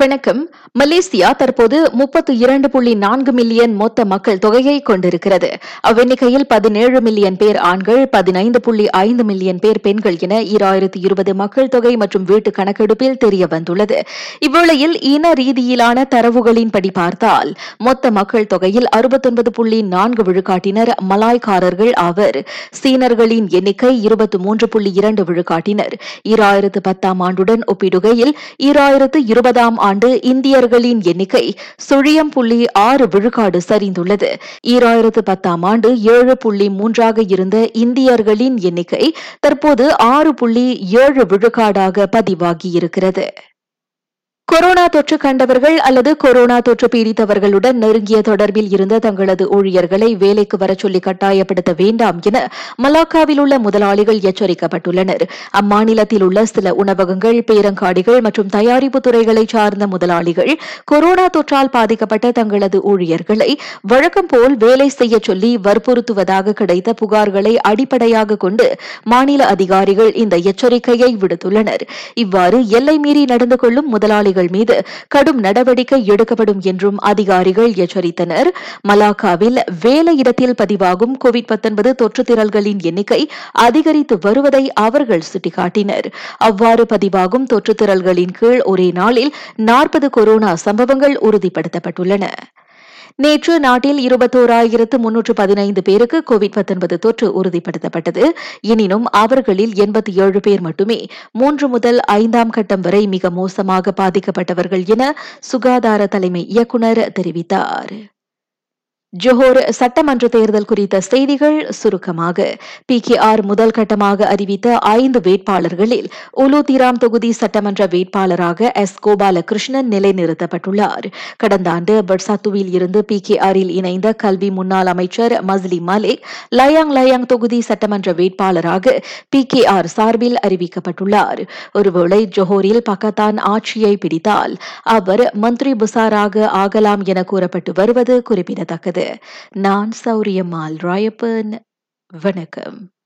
வணக்கம். மலேசியா தற்போது முப்பத்தி இரண்டு புள்ளி நான்கு மில்லியன் மொத்த மக்கள் தொகையை கொண்டிருக்கிறது. அவ்வெண்ணிக்கையில் பதினேழு மில்லியன் பேர் ஆண்கள் பதினைந்து புள்ளி ஐந்து மில்லியன் பேர் பெண்கள் என ஈராயிரத்து இருபது மக்கள் தொகை மற்றும் வீட்டு கணக்கெடுப்பில் தெரிய வந்துள்ளது இவ்வேளையில் இன ரீதியிலான தரவுகளின்படி பார்த்தால் மொத்த மக்கள் தொகையில் அறுபத்தொன்பது புள்ளி நான்கு விழுக்காட்டினர் மலாய்க்காரர்கள் ஆவர். சீனர்களின் எண்ணிக்கை இருபத்தி மூன்று புள்ளி இரண்டு விழுக்காட்டினர். ஈராயிரத்து பத்தாம் ஆண்டுடன் ஒப்பிடுகையில் ஈராயிரத்து இருபதாம் ஆண்டு இந்தியர்களின் எண்ணிக்கை சுழியம் புள்ளி ஆறு விழுக்காடு சரிந்துள்ளது. ஈராயிரத்து பத்தாம் ஆண்டு ஏழு புள்ளி மூன்றாக இருந்த இந்தியர்களின் எண்ணிக்கை தற்போது ஆறு புள்ளி ஏழு விழுக்காடாக பதிவாகியிருக்கிறது. கொரோனா தொற்று கண்டவர்கள் அல்லது கொரோனா தொற்று பீடித்தவர்களுடன் நெருங்கிய தொடர்பில் இருந்த தங்களது ஊழியர்களை வேலைக்கு வரச் சொல்லி கட்டாயப்படுத்த வேண்டாம் என மலாக்காவில் உள்ள முதலாளிகள் எச்சரிக்கப்பட்டுள்ளனர். அம்மாநிலத்தில் உள்ள சில உணவகங்கள் பேரங்காடிகள் மற்றும் தயாரிப்பு துறைகளை சார்ந்த முதலாளிகள் கொரோனா தொற்றால் பாதிக்கப்பட்ட தங்களது ஊழியர்களை வழக்கம் போல் வேலை செய்ய சொல்லி வற்புறுத்துவதாக கிடைத்த புகார்களை அடிப்படையாக கொண்டு மாநில அதிகாரிகள் இந்த எச்சரிக்கையை விடுத்துள்ளனர். இவ்வாறு எல்லை மீறி நடந்து கொள்ளும் முதலாளி அதிகாரிகள் மீது கடும் நடவடிக்கை எடுக்கப்படும் என்றும் அதிகாரிகள் எச்சரித்தனர். மலாக்காவில் வேலையிடத்தில் பதிவாகும் கோவிட் தொற்று திரள்களின் எண்ணிக்கை அதிகரித்து வருவதை அவர்கள் சுட்டிக்காட்டினர். அவ்வாறு பதிவாகும் தொற்று திரள்களின் கீழ் ஒரே நாளில் நாற்பது கொரோனா சம்பவங்கள் உறுதிப்படுத்தப்பட்டுள்ளன. நேற்று நாட்டில் இருபத்தோராயிரத்து முன்னூற்று பதினைந்து பேருக்கு கோவிட் தொற்று உறுதிப்படுத்தப்பட்டது. எனினும் அவர்களில் எண்பத்தி ஏழு பேர் மட்டுமே மூன்று முதல் ஐந்தாம் கட்டம் வரை மிக மோசமாக பாதிக்கப்பட்டவர்கள் என சுகாதார தலைமை இயக்குநர் தெரிவித்தார். ஜொஹோர் சட்டமன்ற தேர்தல் குறித்த செய்திகள் சுருக்கமாக. பி கே ஆர் முதல் கட்டமாக அறிவித்த ஐந்து வேட்பாளர்களில் உலுதிராம் தொகுதி சட்டமன்ற வேட்பாளராக எஸ் கோபாலகிருஷ்ணன் நிலைநிறுத்தப்பட்டுள்ளார். கடந்த ஆண்டு பட்சாத்துவில் இருந்து பி கே ஆரில் இணைந்த கல்வி முன்னாள் அமைச்சர் மஸ்லி மலிக் லயாங் லயாங் தொகுதி சட்டமன்ற வேட்பாளராக பி கே ஆர் சார்பில் அறிவிக்கப்பட்டுள்ளார். ஒருவேளை ஜொஹோரில் பக்கத்தான் ஆட்சியை பிடித்தால் அவர் மந்திரி புசாராக ஆகலாம் என கூறப்பட்டு வருவது குறிப்பிடத்தக்கது. நான் சௌரியம்மாள் ராயப்பன். வணக்கம்.